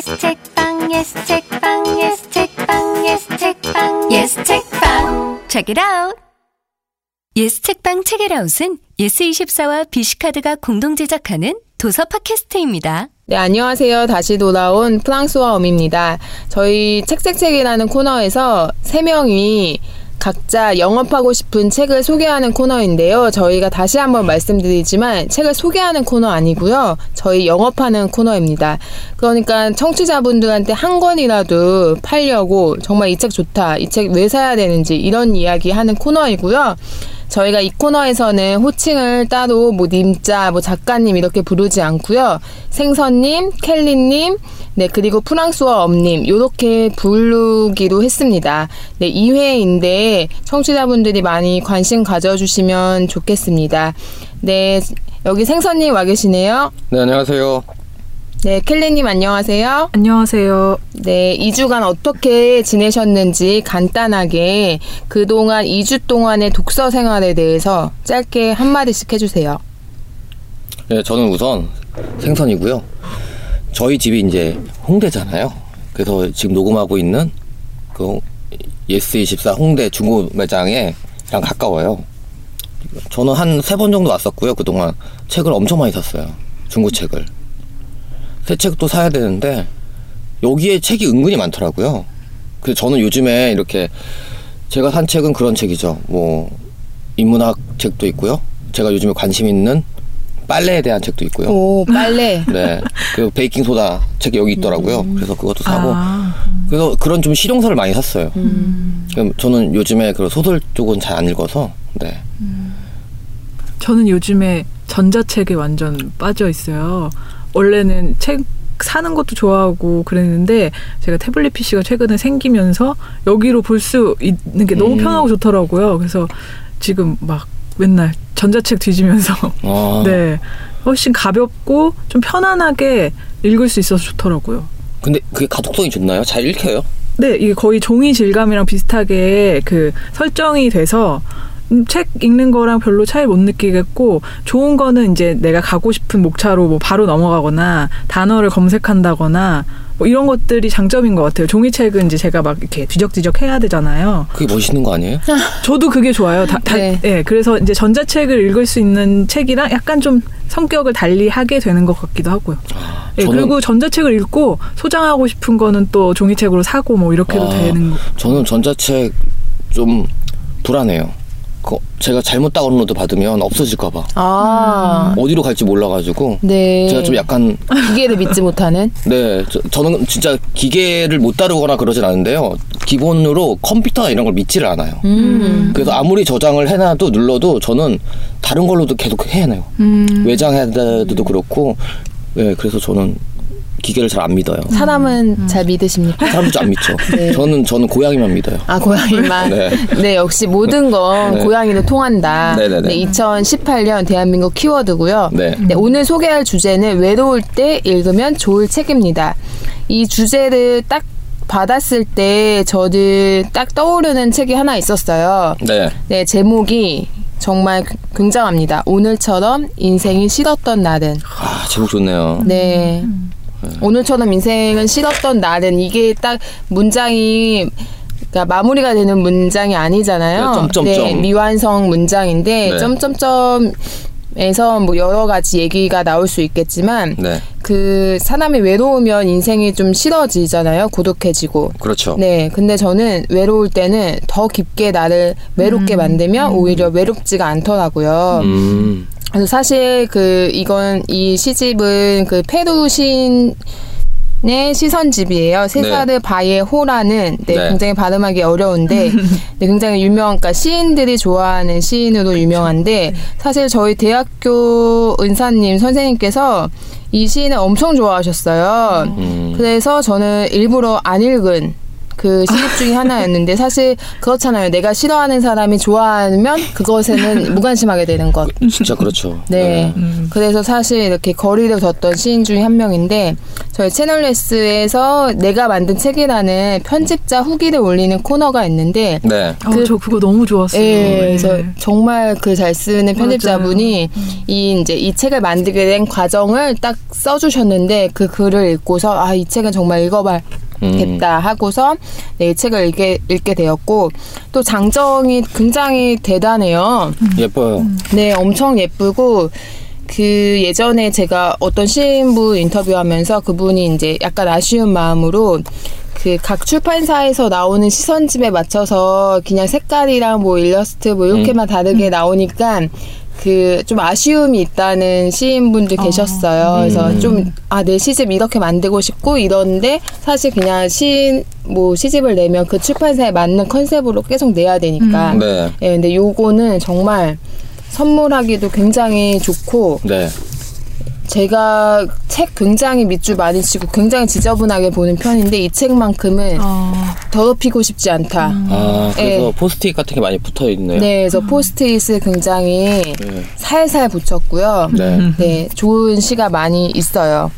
yes 책방 yes 책방 yes 책방 yes 책방 yes 책방 Check it out. 예스 책방 책읽아웃은 예스24와 BC카드가 공동 제작하는 도서 팟캐스트입니다. 네, 안녕하세요. 다시 돌아온 프랑스와 엄입니다. 저희 책책책이라는 코너에서 세 명이 각자 영업하고 싶은 책을 소개하는 코너인데요. 저희가 다시 한번 말씀드리지만 책을 소개하는 코너 아니고요. 저희 영업하는 코너입니다. 그러니까 청취자분들한테 한 권이라도 팔려고 정말 이 책 좋다. 이 책 왜 사야 되는지 이런 이야기 하는 코너이고요. 저희가 이 코너에서는 호칭을 따로 뭐 님자, 뭐 작가님 이렇게 부르지 않고요. 생선님, 켈리님, 네 그리고 프랑스어 엄님 요렇게 부르기로 했습니다. 네 2회인데 청취자분들이 많이 관심 가져주시면 좋겠습니다. 네 여기 생선님 와 계시네요. 네, 안녕하세요. 네 켈리님 안녕하세요. 안녕하세요. 네, 2주간 어떻게 지내셨는지 간단하게 그동안 2주 동안의 독서 생활에 대해서 짧게 한마디씩 해주세요. 네, 저는 우선 생선이고요. 저희 집이 이제 홍대잖아요. 그래서 지금 녹음하고 있는 그 예스24 홍대 중고 매장에랑 가까워요. 저는 한 세 번 정도 왔었고요. 그동안 책을 엄청 많이 샀어요. 중고책을. 새 책도 사야 되는데 여기에 책이 은근히 많더라고요. 그래서 저는 요즘에 이렇게 제가 산 책은 그런 책이죠. 뭐 인문학 책도 있고요. 제가 요즘에 관심 있는 빨래에 대한 책도 있고요. 오, 빨래. 네. 그 베이킹 소다 책이 여기 있더라고요. 그래서 그것도 사고. 아, 그래서 그런 좀 실용서를 많이 샀어요. 그럼 저는 요즘에 그 소설 쪽은 잘 안 읽어서 네. 저는 요즘에 전자책에 완전 빠져 있어요. 원래는 책 사는 것도 좋아하고 그랬는데 제가 태블릿 PC가 최근에 생기면서 여기로 볼 수 있는 게 너무 음. 편하고 좋더라고요. 그래서 지금 막 맨날 전자책 뒤지면서 아, 네 훨씬 가볍고 좀 편안하게 읽을 수 있어서 좋더라고요. 근데 그게 가독성이 좋나요? 잘 읽혀요? 네, 이게 거의 종이 질감이랑 비슷하게 그 설정이 돼서 음, 책 읽는 거랑 별로 차이 못 느끼겠고 좋은 거는 이제 내가 가고 싶은 목차로 뭐 바로 넘어가거나 단어를 검색한다거나 뭐 이런 것들이 장점인 것 같아요. 종이책은 이제 제가 막 이렇게 뒤적뒤적 해야 되잖아요. 그게 멋있는 거 아니에요? 저도 그게 좋아요. 다, 다- 네. 예, 그래서 이제 전자책을 읽을 수 있는 책이랑 약간 좀 성격을 달리 하게 되는 것 같기도 하고요. 예, 저는- 그리고 전자책을 읽고 소장하고 싶은 거는 또 종이책으로 사고 뭐 이렇게도 아. 되는 거. 저는 전자책 좀 불안해요. 그 제가 잘못 다운로드 받으면 없어질까봐 아, 어디로 갈지 몰라가지고 네. 제가 좀 약간 기계를 믿지 못하는. 네 저, 는 진짜 기계를 못 다루거나 그러진 않은데요 기본으로 컴퓨터나 이런 걸 믿지를 않아요. 음. 그래서 아무리 저장을 해놔도 눌러도 저는 다른 걸로도 계속 해내요. 음. 외장 헤드도 그렇고, 네, 그래서 저는 기계를 잘 안 믿어요. 사람은 잘 믿으십니까? 사람도 잘안 믿죠. 네. 저는 저는 고양이만 믿어요. 아, 고양이만. 네. 네. 역시 모든 건 네. 고양이로 통한다. 네네네. 네, 2018년 대한민국 키워드고요. 네. 오늘 소개할 주제는 외로울 때 읽으면 좋을 책입니다. 이 주제를 딱 받았을 때 저들 딱 떠오르는 책이 하나 있었어요. 네. 네, 제목이 정말 굉장합니다. 오늘처럼 인생이 싫었던 날은. 아, 제목 좋네요. 네. 오늘처럼 인생은 싫었던 날은 이게 딱 문장이 그러니까 마무리가 되는 문장이 아니잖아요. 네, 점점점. 네, 미완성 문장인데 네. 점점점 에서 뭐 여러 가지 얘기가 나올 수 있겠지만 네. 그 사람이 외로우면 인생이 좀 싫어지잖아요. 고독해지고. 그렇죠. 네, 근데 저는 외로울 때는 더 깊게 나를 외롭게 만들면 오히려 외롭지가 않더라고요. 음. 그래서 사실 그 이건 이 시집은 그 페루 시인의 시선집이에요. 세사르 바예 호라는 네, 네. 굉장히 발음하기 어려운데 네, 굉장히 유명, 그러니까 시인들이 좋아하는 시인으로 유명한데 사실 저희 대학교 은사님 선생님께서 이 시인을 엄청 좋아하셨어요. 음. 그래서 저는 일부러 안 읽은 그 시집 중에 하나였는데 사실 그렇잖아요. 내가 싫어하는 사람이 좋아하면 그것에는 무관심하게 되는 것. 진짜 그렇죠. 네. 그래서 사실 이렇게 거리를 뒀던 시인 중에 한 명인데 저희 채널레스에서 내가 만든 책이라는 편집자 후기를 올리는 코너가 있는데 네. 어, 그- 저 그거 너무 좋았어요. 예, 네. 그래서 정말 그 잘 쓰는 편집자분이 이 이제 이 책을 만들게 된 과정을 딱 써주셨는데 그 글을 읽고서 아 이 책은 정말 읽어봐 야겠다 하고서 네, 이 책을 읽게 읽게 되었고 또 장정이 굉장히 대단해요. 예뻐요. 네, 엄청 예쁘고 그 예전에 제가 어떤 시인분 인터뷰하면서 그분이 이제 약간 아쉬운 마음으로 그 각 출판사에서 나오는 시선집에 맞춰서 그냥 색깔이랑 뭐 일러스트 뭐 이렇게만 다르게 나오니까 그 좀 아쉬움이 있다는 시인분들 계셨어요. 그래서 좀 아 내 시집 이렇게 만들고 싶고 이런데 사실 그냥 시인 뭐 시집을 내면 그 출판사에 맞는 컨셉으로 계속 내야 되니까. 네. 예, 근데 요거는 정말 선물하기도 굉장히 좋고 네. 제가 책 굉장히 밑줄 많이 치고 굉장히 지저분하게 보는 편인데 이 책만큼은 어, 더럽히고 싶지 않다. 아, 그래서 예. 포스트잇 같은 게 많이 붙어 있네요. 네, 그래서 포스트잇을 굉장히 네. 살살 붙였고요. 네. 네, 좋은 시가 많이 있어요.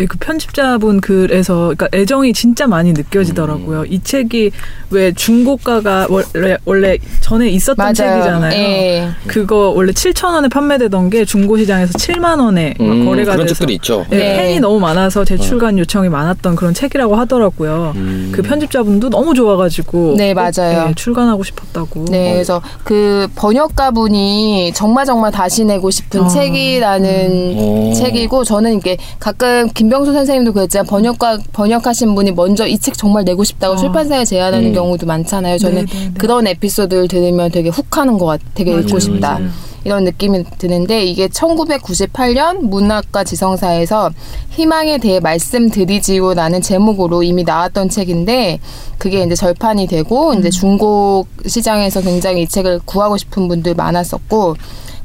네, 그 편집자분 글에서 그러니까 애정이 진짜 많이 느껴지더라고요. 이 책이 왜 중고가가 원래 원래 전에 있었던 책이잖아요. 예. 그거 원래 7천 원에 판매되던 게 중고 시장에서 7만 원에 막 음, 거래가 그런 돼서 책들이 있죠. 네, 네. 팬이 너무 많아서 재출간 요청이 많았던 그런 책이라고 하더라고요. 음. 그 편집자분도 너무 좋아가지고 네, 꼭, 맞아요. 네, 출간하고 싶었다고. 네, 그래서 그 번역가분이 정말 정말 다시 내고 싶은 어. 책이라는 오. 책이고 저는 이게 가끔 김 병수 선생님도 그랬지만 번역가 번역하신 분이 먼저 이 책 정말 내고 싶다고 어. 출판사에 제안하는 음. 경우도 많잖아요. 저는 네, 네, 네. 그런 에피소드를 들으면 되게 훅하는 것 같아. 되게 읽고 맞아요, 싶다. 맞아요. 이런 느낌이 드는데 이게 1998년 문학과 지성사에서 희망에 대해 말씀드리지요라는 제목으로 이미 나왔던 책인데 그게 이제 절판이 되고 이제 중고 시장에서 굉장히 이 책을 구하고 싶은 분들 많았었고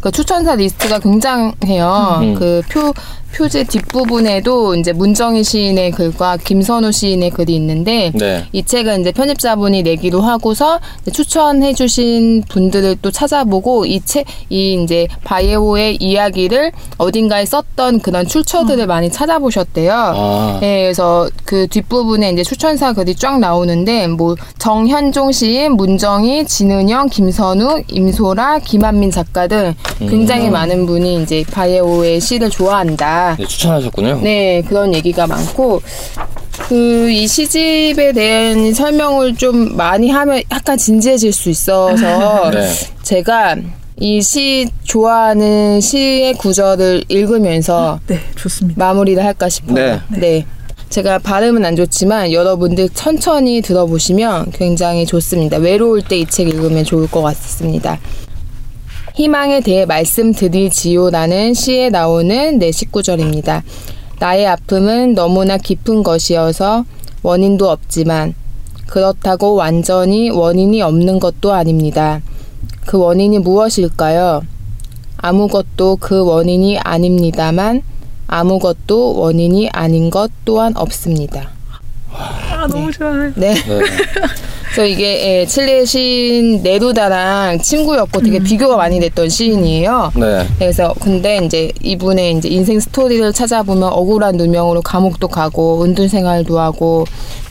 그 추천사 리스트가 굉장해요. 음. 그표 표지 뒷부분에도 이제 문정희 시인의 글과 김선우 시인의 글이 있는데 네. 이 책은 이제 편집자분이 내기로 하고서 이제 추천해 주신 분들을 또 찾아보고 이 책, 이 이제 바이오의 이야기를 어딘가에 썼던 그런 출처들을 많이 찾아보셨대요. 아. 네, 그래서 그 뒷부분에 이제 추천사 글이 쫙 나오는데 뭐 정현종 시인, 문정희, 진은영, 김선우, 임소라, 김한민 작가 등 굉장히 많은 분이 이제 바이오의 시를 좋아한다. 네, 추천하셨군요. 네, 그런 얘기가 많고 그 이 시집에 대한 설명을 좀 많이 하면 약간 진지해질 수 있어서 네. 제가 이 시 좋아하는 시의 구절을 읽으면서 네, 좋습니다. 마무리를 할까 싶어요. 네. 제가 발음은 안 좋지만 여러분들 천천히 들어보시면 굉장히 좋습니다. 외로울 때 이 책 읽으면 좋을 것 같습니다. 희망에 대해 말씀드리지요라는 시에 나오는 내 19절입니다. 나의 아픔은 너무나 깊은 것이어서 원인도 없지만 그렇다고 완전히 원인이 없는 것도 아닙니다. 그 원인이 무엇일까요? 아무것도 그 원인이 아닙니다만 아무것도 원인이 아닌 것 또한 없습니다. 아, 너무 좋아요. 네. 네. 그래서 이게 예, 칠레 시인 네루다랑 친구였고 되게 비교가 많이 됐던 시인이에요. 네. 그래서 근데 이제 이분의 이제 인생 스토리를 찾아보면 억울한 누명으로 감옥도 가고 은둔 생활도 하고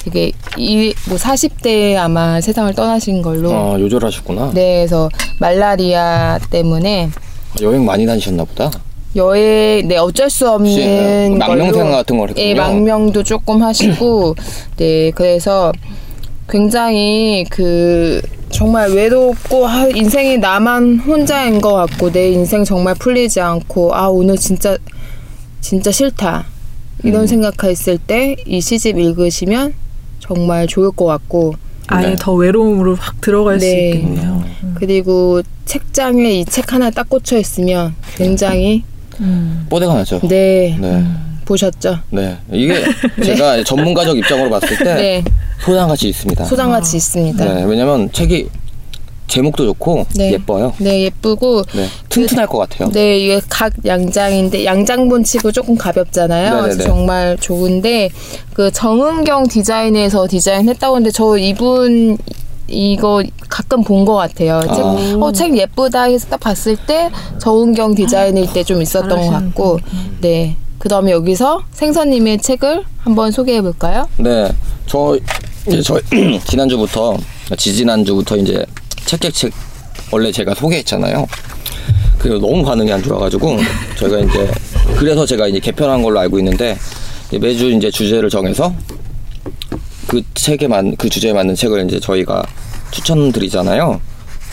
되게 이뭐 40대에 아마 세상을 떠나신 걸로. 아, 요절하셨구나. 네, 그래서 말라리아 때문에 여행 많이 다니셨나 보다. 여행 네 어쩔 수 없는 망명생 같은 걸 했군요. 예, 망명도 조금 하시고 네 그래서 굉장히 그 정말 외롭고 아, 인생이 나만 혼자인 것 같고 내 인생 정말 풀리지 않고 아 오늘 진짜 진짜 싫다 이런 음. 생각했을 때 이 시집 읽으시면 정말 좋을 것 같고 아예 네. 더 외로움으로 확 들어갈 수 네. 있겠네요. 그리고 책장에 이 책 하나 딱 꽂혀 있으면 굉장히 음. 뽀대가 나죠. 네, 네. 보셨죠? 네. 이게 제가 전문가적 입장으로 봤을 때 네, 소장같이 있습니다. 소장같이 있습니다. 네. 왜냐면 책이 제목도 좋고 네. 예뻐요. 네, 예쁘고 네, 튼튼할 것 같아요. 네, 이게 각 양장인데 양장본 치고 조금 가볍잖아요. 네네네. 그래서 정말 좋은데 그 정은경 디자인에서 디자인했다고 하는데 저 이분 이거 가끔 본 것 같아요. 책, 아. 어, 책 예쁘다 해서 딱 봤을 때 정은경 디자인일 때 좀 있었던 것 같고, 네. 그 다음에 여기서 생선님의 책을 한번 소개해 볼까요? 네, 저 이제 저 지난주부터 지지난주부터 이제 책객책 원래 제가 소개했잖아요. 그리고 너무 반응이 안 좋아가지고 저희가 이제 그래서 제가 이제 개편한 걸로 알고 있는데 매주 이제 주제를 정해서 그 책에 맞, 그 주제에 맞는 책을 이제 저희가 추천드리잖아요.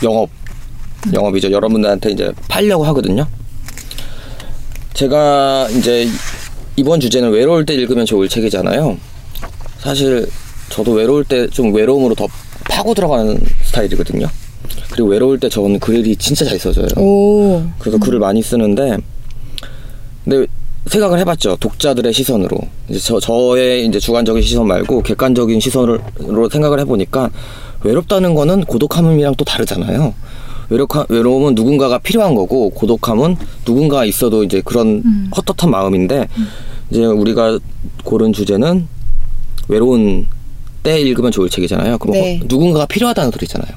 영업 영업이죠. 여러분들한테 이제 팔려고 하거든요. 제가 이제 이번 주제는 외로울 때 읽으면 좋을 책이잖아요. 사실 저도 외로울 때 좀 외로움으로 더 파고 들어가는 스타일이거든요. 그리고 외로울 때 저는 글이 진짜 잘 써져요. 오. 그래서 글을 많이 쓰는데 근데 생각을 해봤죠. 독자들의 시선으로 이제 저 저의 이제 주관적인 시선 말고 객관적인 시선으로 생각을 해보니까 외롭다는 거는 고독함이랑 또 다르잖아요. 외롭하, 외로움은 누군가가 필요한 거고 고독함은 누군가 있어도 이제 그런 헛헛한 마음인데 이제 우리가 고른 주제는 외로운 때 읽으면 좋을 책이잖아요. 그럼 네. 허- 누군가가 필요하다는 소리잖아요.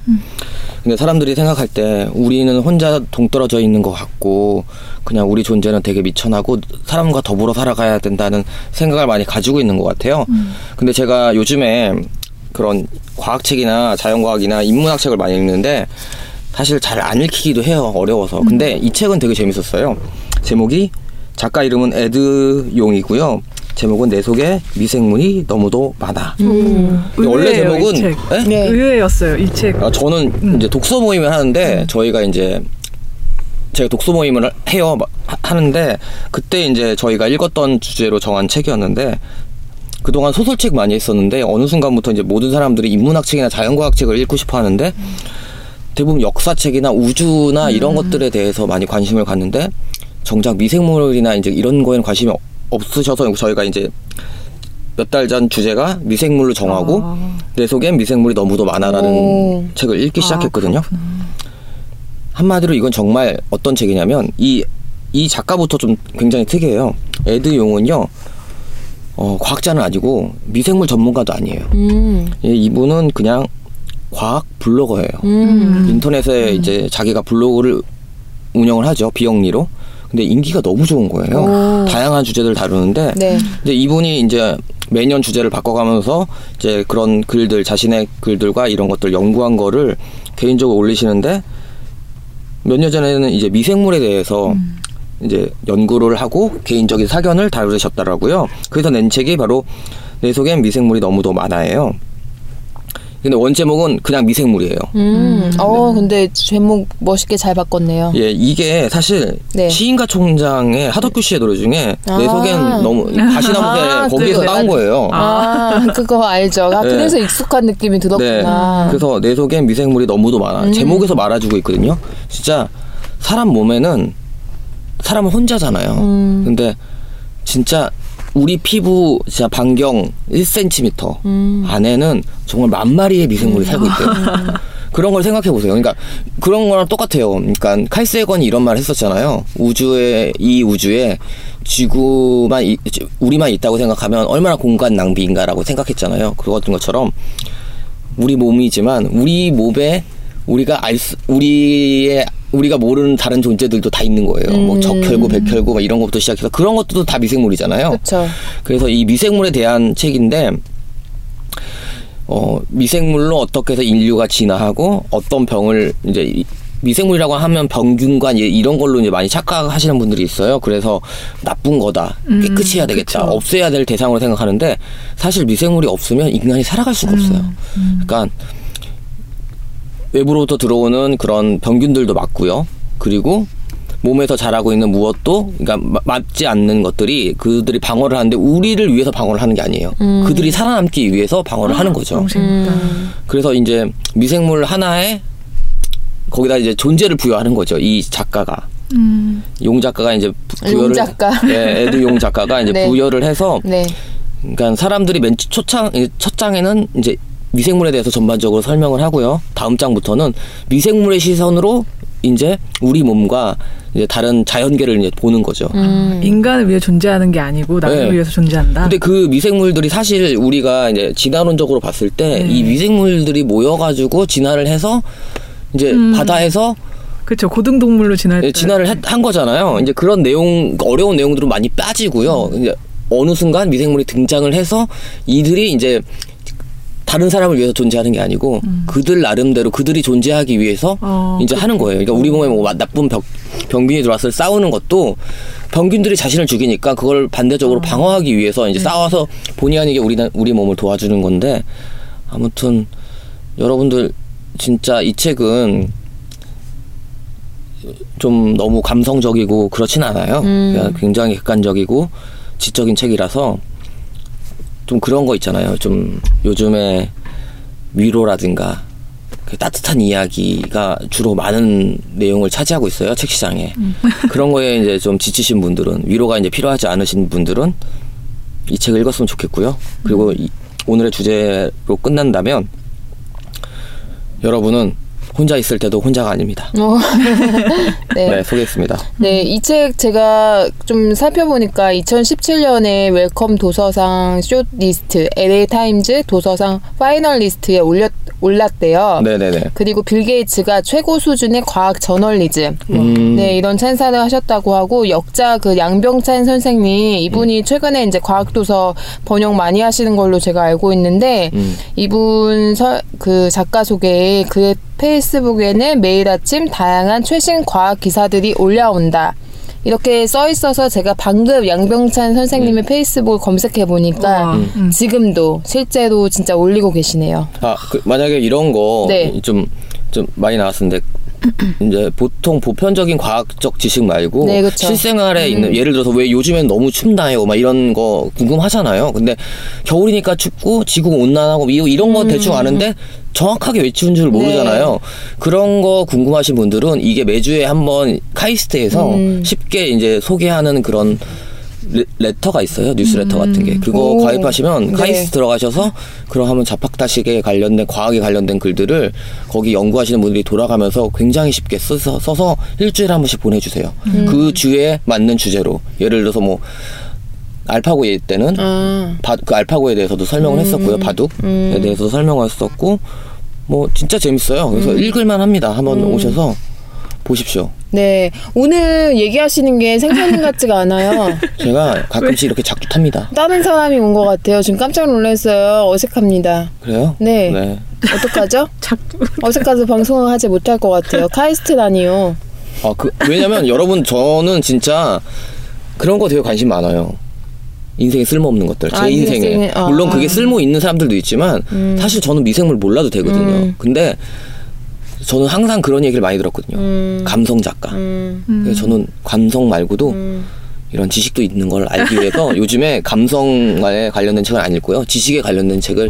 근데 사람들이 생각할 때 우리는 혼자 동떨어져 있는 것 같고 그냥 우리 존재는 되게 미천하고 사람과 더불어 살아가야 된다는 생각을 많이 가지고 있는 것 같아요. 근데 제가 요즘에 그런 과학책이나 자연과학이나 인문학 책을 많이 읽는데 사실 잘 안 읽히기도 해요. 어려워서. 근데 이 책은 되게 재밌었어요. 제목이 작가 이름은 에드 용이고요. 제목은 내 속에 미생물이 너무도 많아. 근데 원래 제목은. 에? 네. 의외였어요 이 책. 아, 저는 이제 독서 모임을 하는데 저희가 이제 제가 독서 모임을 해요 하는데 그때 이제 저희가 읽었던 주제로 정한 책이었는데 그동안 소설책 많이 했었는데 어느 순간부터 이제 모든 사람들이 인문학 책이나 자연과학 책을 읽고 싶어 하는데 대부분 역사책이나 우주나 이런 것들에 대해서 많이 관심을 갖는데 정작 미생물이나 이제 이런 거에는 관심이 없- 없으셔서 저희가 이제 몇 달 전 주제가 미생물로 정하고 아. 내 속엔 미생물이 너무도 많아라는 오. 책을 읽기 아, 시작했거든요. 한마디로 이건 정말 어떤 책이냐면 이, 이 작가부터 좀 굉장히 특이해요. 에드 용은요, 어, 과학자는 아니고 미생물 전문가도 아니에요. 음. 이- 이분은 그냥 과학 블로거예요. 음. 인터넷에 이제 자기가 블로그를 운영을 하죠. 비영리로. 근데 인기가 너무 좋은 거예요. 오. 다양한 주제들 다루는데 네. 근데 이분이 이제 매년 주제를 바꿔가면서 이제 그런 글들 자신의 글들과 이런 것들 연구한 거를 개인적으로 올리시는데 몇 년 전에는 이제 미생물에 대해서 이제 연구를 하고 개인적인 사견을 다루셨더라고요. 그래서 낸 책이 바로 내 속엔 미생물이 너무도 많아요. 근데 원 제목은 그냥 미생물이에요. 음. 어, 근데 제목 멋있게 잘 바꿨네요. 예, 이게 사실 네. 시인가 총장의 하덕규 씨의 노래 중에 아. 내 속엔 너무 가시나무새 아, 거기에서 그거 나온 거예요. 아, 그거 알죠. 아, 네. 그래서 익숙한 느낌이 들었구나. 네. 그래서 내 속엔 미생물이 너무도 많아. 음. 제목에서 말아주고 있거든요. 진짜 사람 몸에는 사람은 혼자잖아요. 음. 근데 진짜 우리 피부 진짜 반경 1cm 음. 안에는 정말 만 마리의 미생물이 살고 있대요. 그런 걸 생각해 보세요. 그러니까 그런 거랑 똑같아요. 그러니까 칼 세건이 이런 말 했었잖아요. 우주에 이 우주에 지구만 이- 우리만 있다고 생각하면 얼마나 공간 낭비인가라고 생각했잖아요. 그거 같은 것처럼 우리 몸이지만 우리 몸에 우리가 알 수, 우리의 우리가 모르는 다른 존재들도 다 있는 거예요. 뭐 적혈구, 백혈구 막 이런 것부터 시작해서 그런 것도 다 미생물이잖아요. 그렇죠. 그래서 이 미생물에 대한 책인데 어 미생물로 어떻게 해서 인류가 진화하고 어떤 병을 이제 이- 미생물이라고 하면 병균관 이- 이런 걸로 이제 많이 착각하시는 분들이 있어요. 그래서 나쁜 거다, 깨끗이 해야 되겠다, 그쵸. 없애야 될 대상으로 생각하는데 사실 미생물이 없으면 인간이 살아갈 수가 없어요. 그러니까 외부로부터 들어오는 그런 병균들도 맞고요. 그리고 몸에서 자라고 있는 무엇도 그러니까 마- 맞지 않는 것들이 그들이 방어를 하는데 우리를 위해서 방어를 하는 게 아니에요. 그들이 살아남기 위해서 방어를 하는 거죠. 재밌다. 그래서 이제 미생물 하나에 거기다 이제 존재를 부여하는 거죠. 이 작가가 음. 용 작가가 이제 부- 용 부여를 작가. 네, 에드 용 작가가 이제 네. 부여를 해서 네. 그러니까 사람들이 맨 초창 첫 장에는 이제 미생물에 대해서 전반적으로 설명을 하고요. 다음 장부터는 미생물의 시선으로 이제 우리 몸과 이제 다른 자연계를 이제 보는 거죠. 음. 인간을 위해 존재하는 게 아니고 나를 네. 위해서 존재한다. 근데 그 미생물들이 사실 우리가 이제 진화론적으로 봤을 때 네. 이 미생물들이 모여가지고 진화를 해서 이제 음. 바다에서 그렇죠. 고등 동물로 진화했 예, 진화를 했- 한 거잖아요. 이제 그런 내용 어려운 내용들은 많이 빠지고요. 음. 이제 어느 순간 미생물이 등장을 해서 이들이 이제 다른 사람을 위해서 존재하는 게 아니고 그들 나름대로 그들이 존재하기 위해서 음. 어, 이제 하는 거예요. 그러니까 우리 몸에 뭐 나쁜 병, 병균이 들어왔을 때 싸우는 것도 병균들이 자신을 죽이니까 그걸 어. 반대적으로 방어하기 위해서 네. 이제 싸워서 본의 아니게 우리 나- 우리 몸을 도와주는 건데 아무튼 여러분들 진짜 이 책은 좀 너무 감성적이고 그렇진 않아요. 그냥 굉장히 객관적이고 지적인 책이라서 좀 그런 거 있잖아요. 좀 요즘에 위로라든가 그 따뜻한 이야기가 주로 많은 내용을 차지하고 있어요. 책 시장에. 그런 거에 이제 좀 지치신 분들은 위로가 이제 필요하지 않으신 분들은 이 책을 읽었으면 좋겠고요. 그리고 이- 오늘의 주제로 끝난다면 여러분은 혼자 있을 때도 혼자가 아닙니다. 어. 네. 네, 소개했습니다. 네, 이 책 제가 좀 살펴보니까 2017년에 웰컴 도서상 shortlist, LA 타임즈 도서상 finalist에 올렸, 올랐대요. 네네네. 그리고 빌 게이츠가 최고 수준의 과학 저널리즘. 음. 네, 이런 찬사를 하셨다고 하고 역자 그 양병찬 선생님 이분이 음. 최근에 이제 과학 도서 번역 많이 하시는 걸로 제가 알고 있는데 음. 이분 서, 그 작가 소개에 그의 페이스북에는 매일 아침 다양한 최신 과학 기사들이 올라온다. 이렇게 써 있어서 제가 방금 양병찬 선생님의 음. 페이스북을 검색해 보니까 와, 음. 지금도 실제로 진짜 올리고 계시네요. 아, 그 만약에 이런 거 네. 좀좀 많이 나왔었는데 이제 보통 보편적인 과학적 지식 말고 네, 그쵸. 실생활에 있는 예를 들어서 왜 요즘엔 너무 춥나요? 막 이런 거 궁금하잖아요. 근데 겨울이니까 춥고 지구 온난하고 이- 이런 거 대충 아는데 정확하게 외치는 줄 모르잖아요. 그런 거 궁금하신 분들은 이게 매주에 한번 카이스트에서 쉽게 이제 소개하는 그런 레, 레터가 있어요. 뉴스레터 같은 게. 그거 오. 가입하시면 네. 카이스트 들어가셔서 그럼 하면 자팍다식에 관련된 과학에 관련된 글들을 거기 연구하시는 분들이 돌아가면서 굉장히 쉽게 써서, 써서 일주일에 한 번씩 보내주세요. 그 주에 맞는 주제로 예를 들어서 뭐 알파고에 때는 아, 바, 그 알파고에 대해서도 설명을 했었고요. 바둑에 대해서도 설명을 했었고 뭐 진짜 재밌어요. 그래서 읽을만 합니다. 한번 오셔서 보십시오. 네. 오늘 얘기하시는 게 생선님 같지가 않아요. 제가 가끔씩 이렇게 작두 탑니다. 다른 사람이 온 것 같아요. 지금 깜짝 놀랐어요. 어색합니다. 그래요? 네. 네. 어떡하죠? 작두. 어색해서 방송을 하지 못할 것 같아요. 카이스트라니요. 아, 그, 왜냐면 여러분, 저는 진짜 그런 거 되게 관심 많아요. 인생에 쓸모없는 것들. 제 아, 인생에. 인생에, 아, 물론 그게 아. 쓸모 있는 사람들도 있지만, 사실 저는 미생물 몰라도 되거든요. 음. 근데 저는 항상 그런 얘기를 많이 들었거든요. 음. 감성 작가. 음, 그래서 저는 감성 말고도 음. 이런 지식도 있는 걸 알기 위해서 요즘에 감성에 관련된 책은 안 읽고요. 지식에 관련된 책을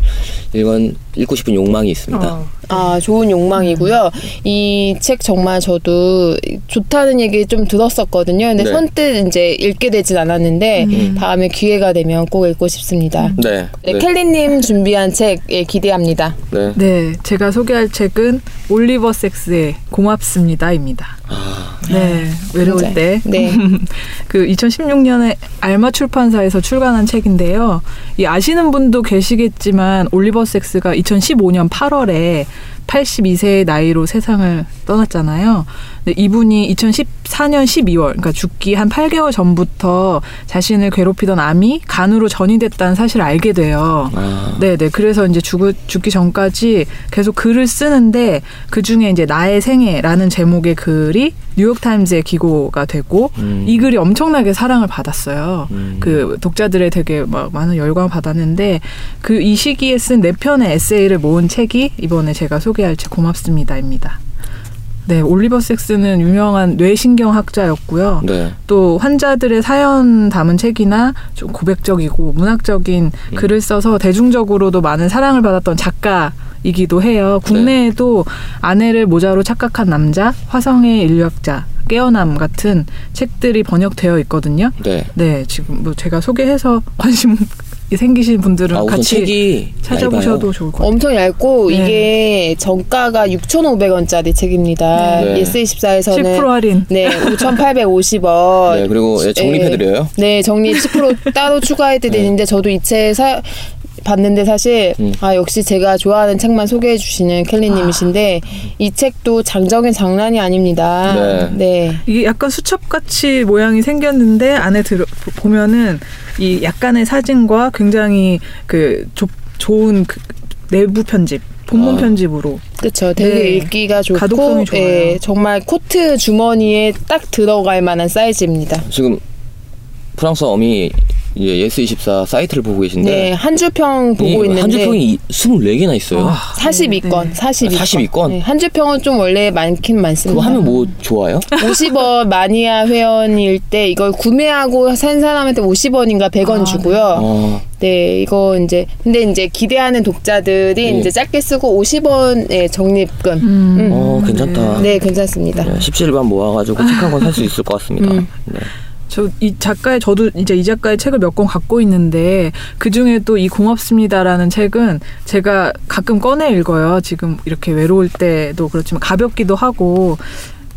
읽은, 읽고 싶은 욕망이 있습니다. 어. 아, 좋은 욕망이고요. 이 책 정말 저도 좋다는 얘기 좀 들었었거든요. 근데 네. 선뜻 이제 읽게 되진 않았는데 다음에 기회가 되면 꼭 읽고 싶습니다. 네. 네, 네. 켈리님 준비한 책 예, 기대합니다. 네. 네, 제가 소개할 책은 올리버 섹스의 고맙습니다입니다. 아, 네, 외로울 진짜. 때. 네. 그 2016년에 알마 출판사에서 출간한 책인데요. 이 아시는 분도 계시겠지만 올리버 섹스가 2015년 8월에 82세의 나이로 세상을 떠났잖아요. 근데 이분이 2014년 12월, 그러니까 죽기 한 8개월 전부터 자신을 괴롭히던 암이 간으로 전이됐다는 사실을 알게 돼요. 아. 네 네. 그래서 이제 죽, 죽기 전까지 계속 글을 쓰는데 그 중에 이제 나의 생애라는 제목의 글이 뉴욕타임즈에 기고가 되고 음. 이 글이 엄청나게 사랑을 받았어요. 음. 그 독자들의 되게 막 많은 열광을 받았는데 그 이 시기에 쓴 네 편의 에세이를 모은 책이 이번에 제가 소개할 책 고맙습니다입니다. 네, 올리버 섹스는 유명한 뇌신경학자였고요. 네. 또 환자들의 사연 담은 책이나 좀 고백적이고 문학적인 음. 글을 써서 대중적으로도 많은 사랑을 받았던 작가 이기도 해요. 국내에도 아내를 모자로 착각한 남자, 화성의 인류학자, 깨어남 같은 책들이 번역되어 있거든요. 네. 네, 지금 뭐 제가 소개해서 관심 생기신 분들은 아, 같이 찾아보셔도 얇아요. 좋을 것 같아요. 엄청 얇고 네. 이게 정가가 6,500원짜리 책입니다. 네. 예스24에서는 10% 할인. 네, 5,850원. 네, 그리고 예, 적립해 드려요. 네, 적립 10% 따로 추가해 드리는데 저도 이 책 사 봤는데 사실 음. 아 역시 제가 좋아하는 책만 소개해 주시는 켈리님이신데 이 책도 장정은 장난이 아닙니다. 네. 네. 이게 약간 수첩같이 모양이 생겼는데 안에 들어 보면은 이 약간의 사진과 굉장히 그 조, 좋은 그 내부 편집, 본문 아. 편집으로 그렇죠. 되게 네. 읽기가 좋고 가독성이 좋아요. 예, 정말 코트 주머니에 딱 들어갈 만한 사이즈입니다. 지금 프랑스 엄이 예스24 사이트를 보고 계신데 네, 한줄평 보고 이 있는데 한줄평이 24개나 있어요. 아, 42건, 네. 42건. 42건? 네, 한줄평은 좀 원래 많긴 많습니다. 그거 하면 뭐 좋아요? 50원 마니아 회원일 때 이걸 구매하고 산 사람한테 50원인가 100원 아, 주고요. 어, 네, 이거 이제 근데 이제 기대하는 독자들이 네. 이제 짧게 쓰고 50원의 적립금. 음. 음. 어 괜찮다. 네, 괜찮습니다. 네, 17반 모아가지고 책 한 권 살 수 있을 것 같습니다. 음. 네. 저 이 작가의 저도 이제 이 작가의 책을 몇 권 갖고 있는데 그 중에 또 이 고맙습니다라는 책은 제가 가끔 꺼내 읽어요. 지금 이렇게 외로울 때도 그렇지만 가볍기도 하고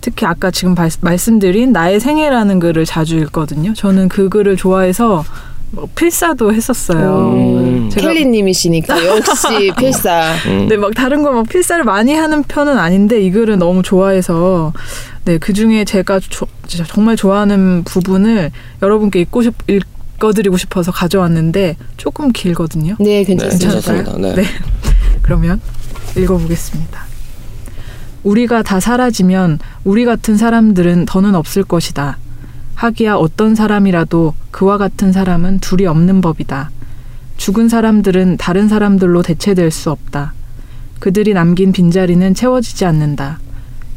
특히 아까 지금 발- 말씀드린 나의 생애라는 글을 자주 읽거든요. 저는 그 글을 좋아해서 뭐 필사도 했었어요. 음. 제가- 켈리님이시니까 역시 필사. 음. 네, 막 다른 거 막 필사를 많이 하는 편은 아닌데 이 글을 너무 좋아해서 네, 그 중에 제가 조- 진짜 정말 좋아하는 부분을 여러분께 읽고 싶 읽어드리고 싶어서 가져왔는데 조금 길거든요. 네, 네, 괜찮습니다. 괜찮습니다. 네. 네. 그러면 읽어보겠습니다. 우리가 다 사라지면 우리 같은 사람들은 더는 없을 것이다. 하기야 어떤 사람이라도 그와 같은 사람은 둘이 없는 법이다. 죽은 사람들은 다른 사람들로 대체될 수 없다. 그들이 남긴 빈자리는 채워지지 않는다.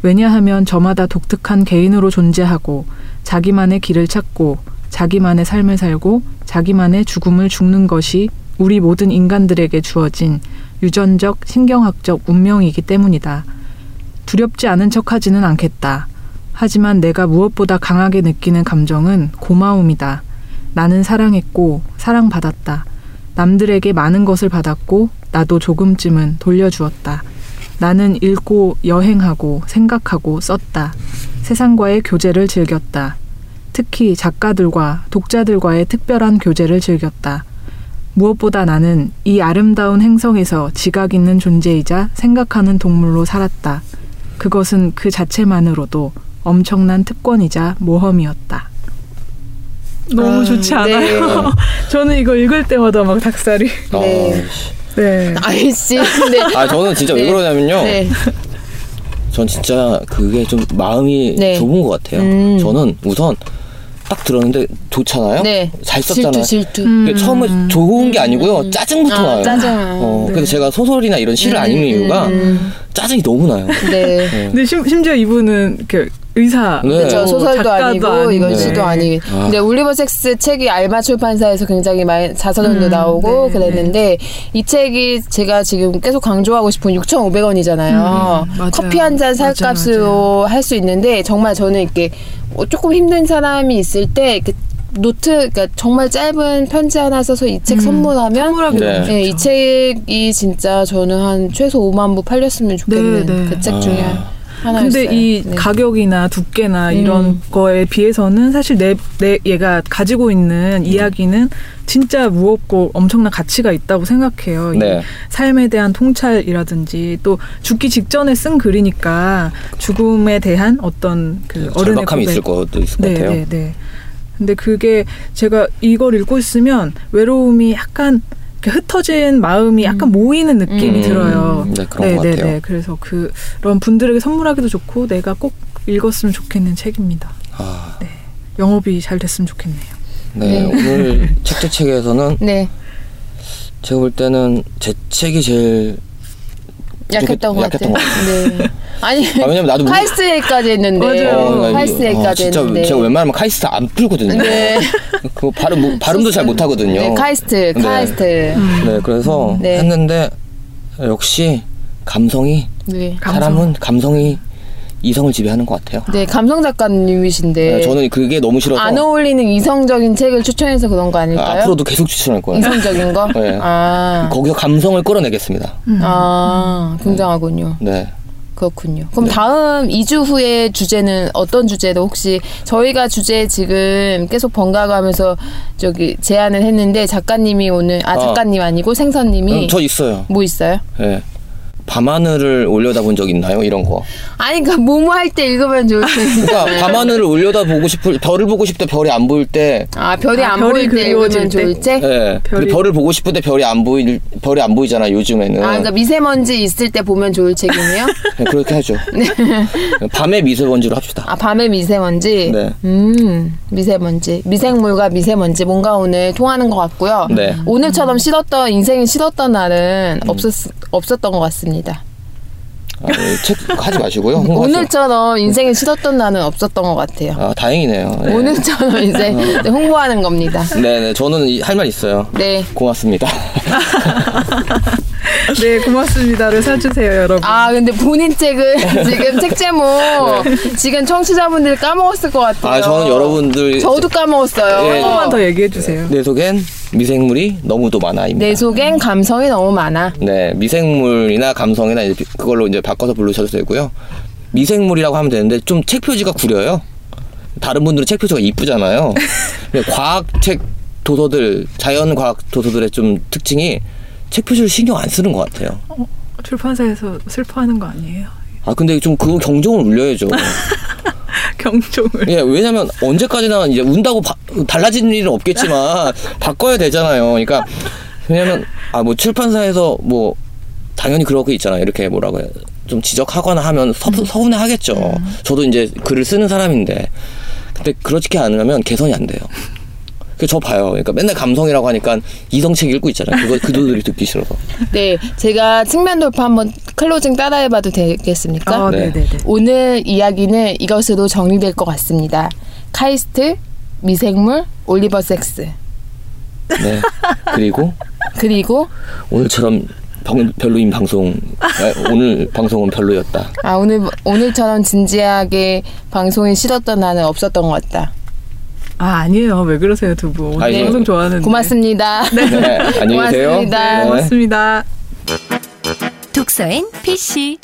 왜냐하면 저마다 독특한 개인으로 존재하고 자기만의 길을 찾고 자기만의 삶을 살고 자기만의 죽음을 죽는 것이 우리 모든 인간들에게 주어진 유전적, 신경학적 운명이기 때문이다. 두렵지 않은 척 하지는 않겠다. 하지만 내가 무엇보다 강하게 느끼는 감정은 고마움이다. 나는 사랑했고 사랑받았다. 남들에게 많은 것을 받았고 나도 조금쯤은 돌려주었다. 나는 읽고 여행하고 생각하고 썼다. 세상과의 교제를 즐겼다. 특히 작가들과 독자들과의 특별한 교제를 즐겼다. 무엇보다 나는 이 아름다운 행성에서 지각 있는 존재이자 생각하는 동물로 살았다. 그것은 그 자체만으로도 엄청난 특권이자 모험이었다. 너무 아, 좋지 네. 않아요? 저는 이거 읽을 때마다 막 닭살이. 네. 네. 아이씨. 네. 아 저는 진짜 왜 네. 그러냐면요. 네. 전 진짜 그게 좀 마음이 네. 좁은 것 같아요. 음. 저는 우선 딱 들었는데 좋잖아요. 네. 잘 썼잖아요. 질투, 질투. 음. 그게 처음에 좋은 게 아니고요. 짜증부터 아, 나요. 짜증. 어, 네. 그래서 제가 소설이나 이런 시를 안 읽는 이유가 음. 짜증이 너무 나요. 네. 근데 심, 심지어 이분은 그 의사. 네. 그렇죠. 뭐 소설도 아니고 아니고. 이건 네. 시도 아니고. 아. 근데 올리버 섹스 책이 알마 출판사에서 굉장히 많이 자서전도 음, 나오고 네, 그랬는데 이 책이 제가 지금 계속 강조하고 싶은 6,500원이잖아요. 음, 맞아요. 커피 한 잔 살 값으로 할 수 있는데 정말 저는 이렇게 어, 조금 힘든 사람이 있을 때그 노트 그러니까 정말 짧은 편지 하나 써서 이책 음, 선물하면 선물하기 네. 네, 이. 책이 진짜 저는 한 최소 5만 부 팔렸으면 좋겠는 네, 네. 그책 아. 중에 근데 이 네. 가격이나 두께나 이런 음. 거에 비해서는 사실 내, 내 얘가 가지고 있는 이야기는 진짜 무겁고 엄청난 가치가 있다고 생각해요. 이 네. 삶에 대한 통찰이라든지 또 죽기 직전에 쓴 글이니까 죽음에 대한 어떤 그 어른의 절박함이 고백. 있을 것도 있을 것 네, 같아요. 네, 네. 근데 그게 제가 이걸 읽고 있으면 외로움이 약간 흩어진 마음이 약간 모이는 느낌이 음, 들어요. 네, 그런 것 같아요. 그래서 그런 분들에게 선물하기도 좋고 내가 꼭 읽었으면 좋겠는 책입니다. 아, 영업이 잘 됐으면 좋겠네요. 네, 오늘 책제책에서는 네. 제가 볼 때는 제 책이 제일 약했던 것 같아요. 것 네. 아니 아, 왜냐면 나도 뭐- 카이스트까지 했는데 맞아요. 어, 나 이거- 카이스트까지 아, 진짜 했는데 제가 웬만하면 카이스트 안 풀거든요. 네. 그거 발음 뭐- 발음도 잘 못하거든요. 네, 카이스트, 네. 카이스트. 네, 그래서 네. 했는데 역시 감성이 네. 감성. 사람은 감성이 이성을 지배하는 것 같아요. 네, 감성 작가님이신데. 네, 저는 그게 너무 싫어서 안 어울리는 이성적인 책을 추천해서 그런 거 아, 아닐까요? 앞으로도 계속 추천할 거예요. 이성적인 거? 네. 아, 거기서 감성을 끌어내겠습니다. 아, 굉장하군요. 네. 그렇군요. 그럼 다음 2주 후에 주제는 어떤 주제로 혹시 저희가 주제 지금 계속 번갈아가면서 저기 제안을 했는데 작가님이 오늘 아 어. 작가님 아 니고 생선님이 음, 저 있어요. 뭐 있어요? 예. 밤하늘을 올려다본 적 있나요? 이런 거. 아니 그러니까 뭐뭐 할 때 읽으면 좋을 때 그러니까 밤하늘을 올려다보고 싶을 별을 보고 싶을 때 별이 안 보일 때 아 별이 아, 안 별이 보일 때 읽으면 때? 좋을 때? 예. 근데 별이- 별을 보고 싶을 때 별이 안 보일 별이 안 보이잖아 요즘에는. 아 그러니까 미세먼지 있을 때 보면 좋을 책이네요. 네, 그렇게 하죠. 밤에 미세먼지로 합시다. 아 밤에 미세먼지. 네. 음 미세먼지 미생물과 미세먼지 뭔가 오늘 통하는 것 같고요. 네. 오늘처럼 싫었던 인생이 싫었던 날은 없었 없었던 것 같습니다. 아, 네, 책 하지 마시고요. 오늘처럼 인생이 싫었던 날은 없었던 것 같아요. 아 다행이네요. 네. 오늘처럼 이제 홍보하는 겁니다. 네네 저는 할 말 있어요. 네. 고맙습니다. 네, 고맙습니다를 사주세요, 여러분. 아 근데 본인 책을 지금 책 제목 지금 청취자분들이 까먹었을 것 같아요. 아 저는 여러분들 저도 까먹었어요. 예. 한 번만 더 얘기해 주세요. 내 속엔 미생물이 너무도 많아입니다. 내 속엔 감성이 너무 많아. 네, 미생물이나 감성이나 이제 그걸로 이제 바꿔서 부르셔도 되고요. 미생물이라고 하면 되는데 좀 책 표지가 구려요. 다른 분들은 책 표지가 이쁘잖아요. 근데 과학 책 도서들, 자연 과학 도서들의 좀 특징이 책 표지를 신경 안 쓰는 것 같아요. 출판사에서 슬퍼하는 거 아니에요? 아 근데 좀그 경종을 울려야죠. 경종을. 예, 왜냐면 언제까지나 이제 운다고 바, 달라지는 일은 없겠지만 바꿔야 되잖아요. 그러니까 왜냐면 아 뭐 출판사에서 뭐 당연히 그런 게 있잖아요. 이렇게 뭐라고 해요. 좀 지적하거나 하면 서, 서운해 하겠죠. 저도 이제 글을 쓰는 사람인데 근데 그렇지 않으면 개선이 안 돼요. 그저 봐요. 그러니까 맨날 감성이라고 하니까 이성책 읽고 있잖아요. 그거 그도들이 듣기 싫어서. 네, 제가 측면 돌파 한번 클로징 따라해봐도 되겠습니까? 아, 네. 네, 네, 네. 오늘 이야기는 이것으로 정리될 것 같습니다. 카이스트, 미생물, 올리버 섹스. 네. 그리고 그리고 오늘처럼 방- 별로인 방송 아, 오늘 방송은 별로였다. 아 오늘 오늘처럼 진지하게 방송이 싫었던 날은 없었던 것 같다. 아, 아니에요. 왜 그러세요, 두 분. 오늘 아니, 방송 좋아하는데. 고맙습니다. 네, 안녕히 계세요. 고맙습니다. 네. 고맙습니다. 독서엔 PC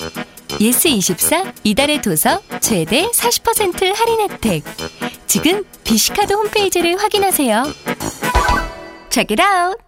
예스24 이달의 도서 최대 40% 할인 혜택 지금 비시카드 홈페이지를 확인하세요. Check it out!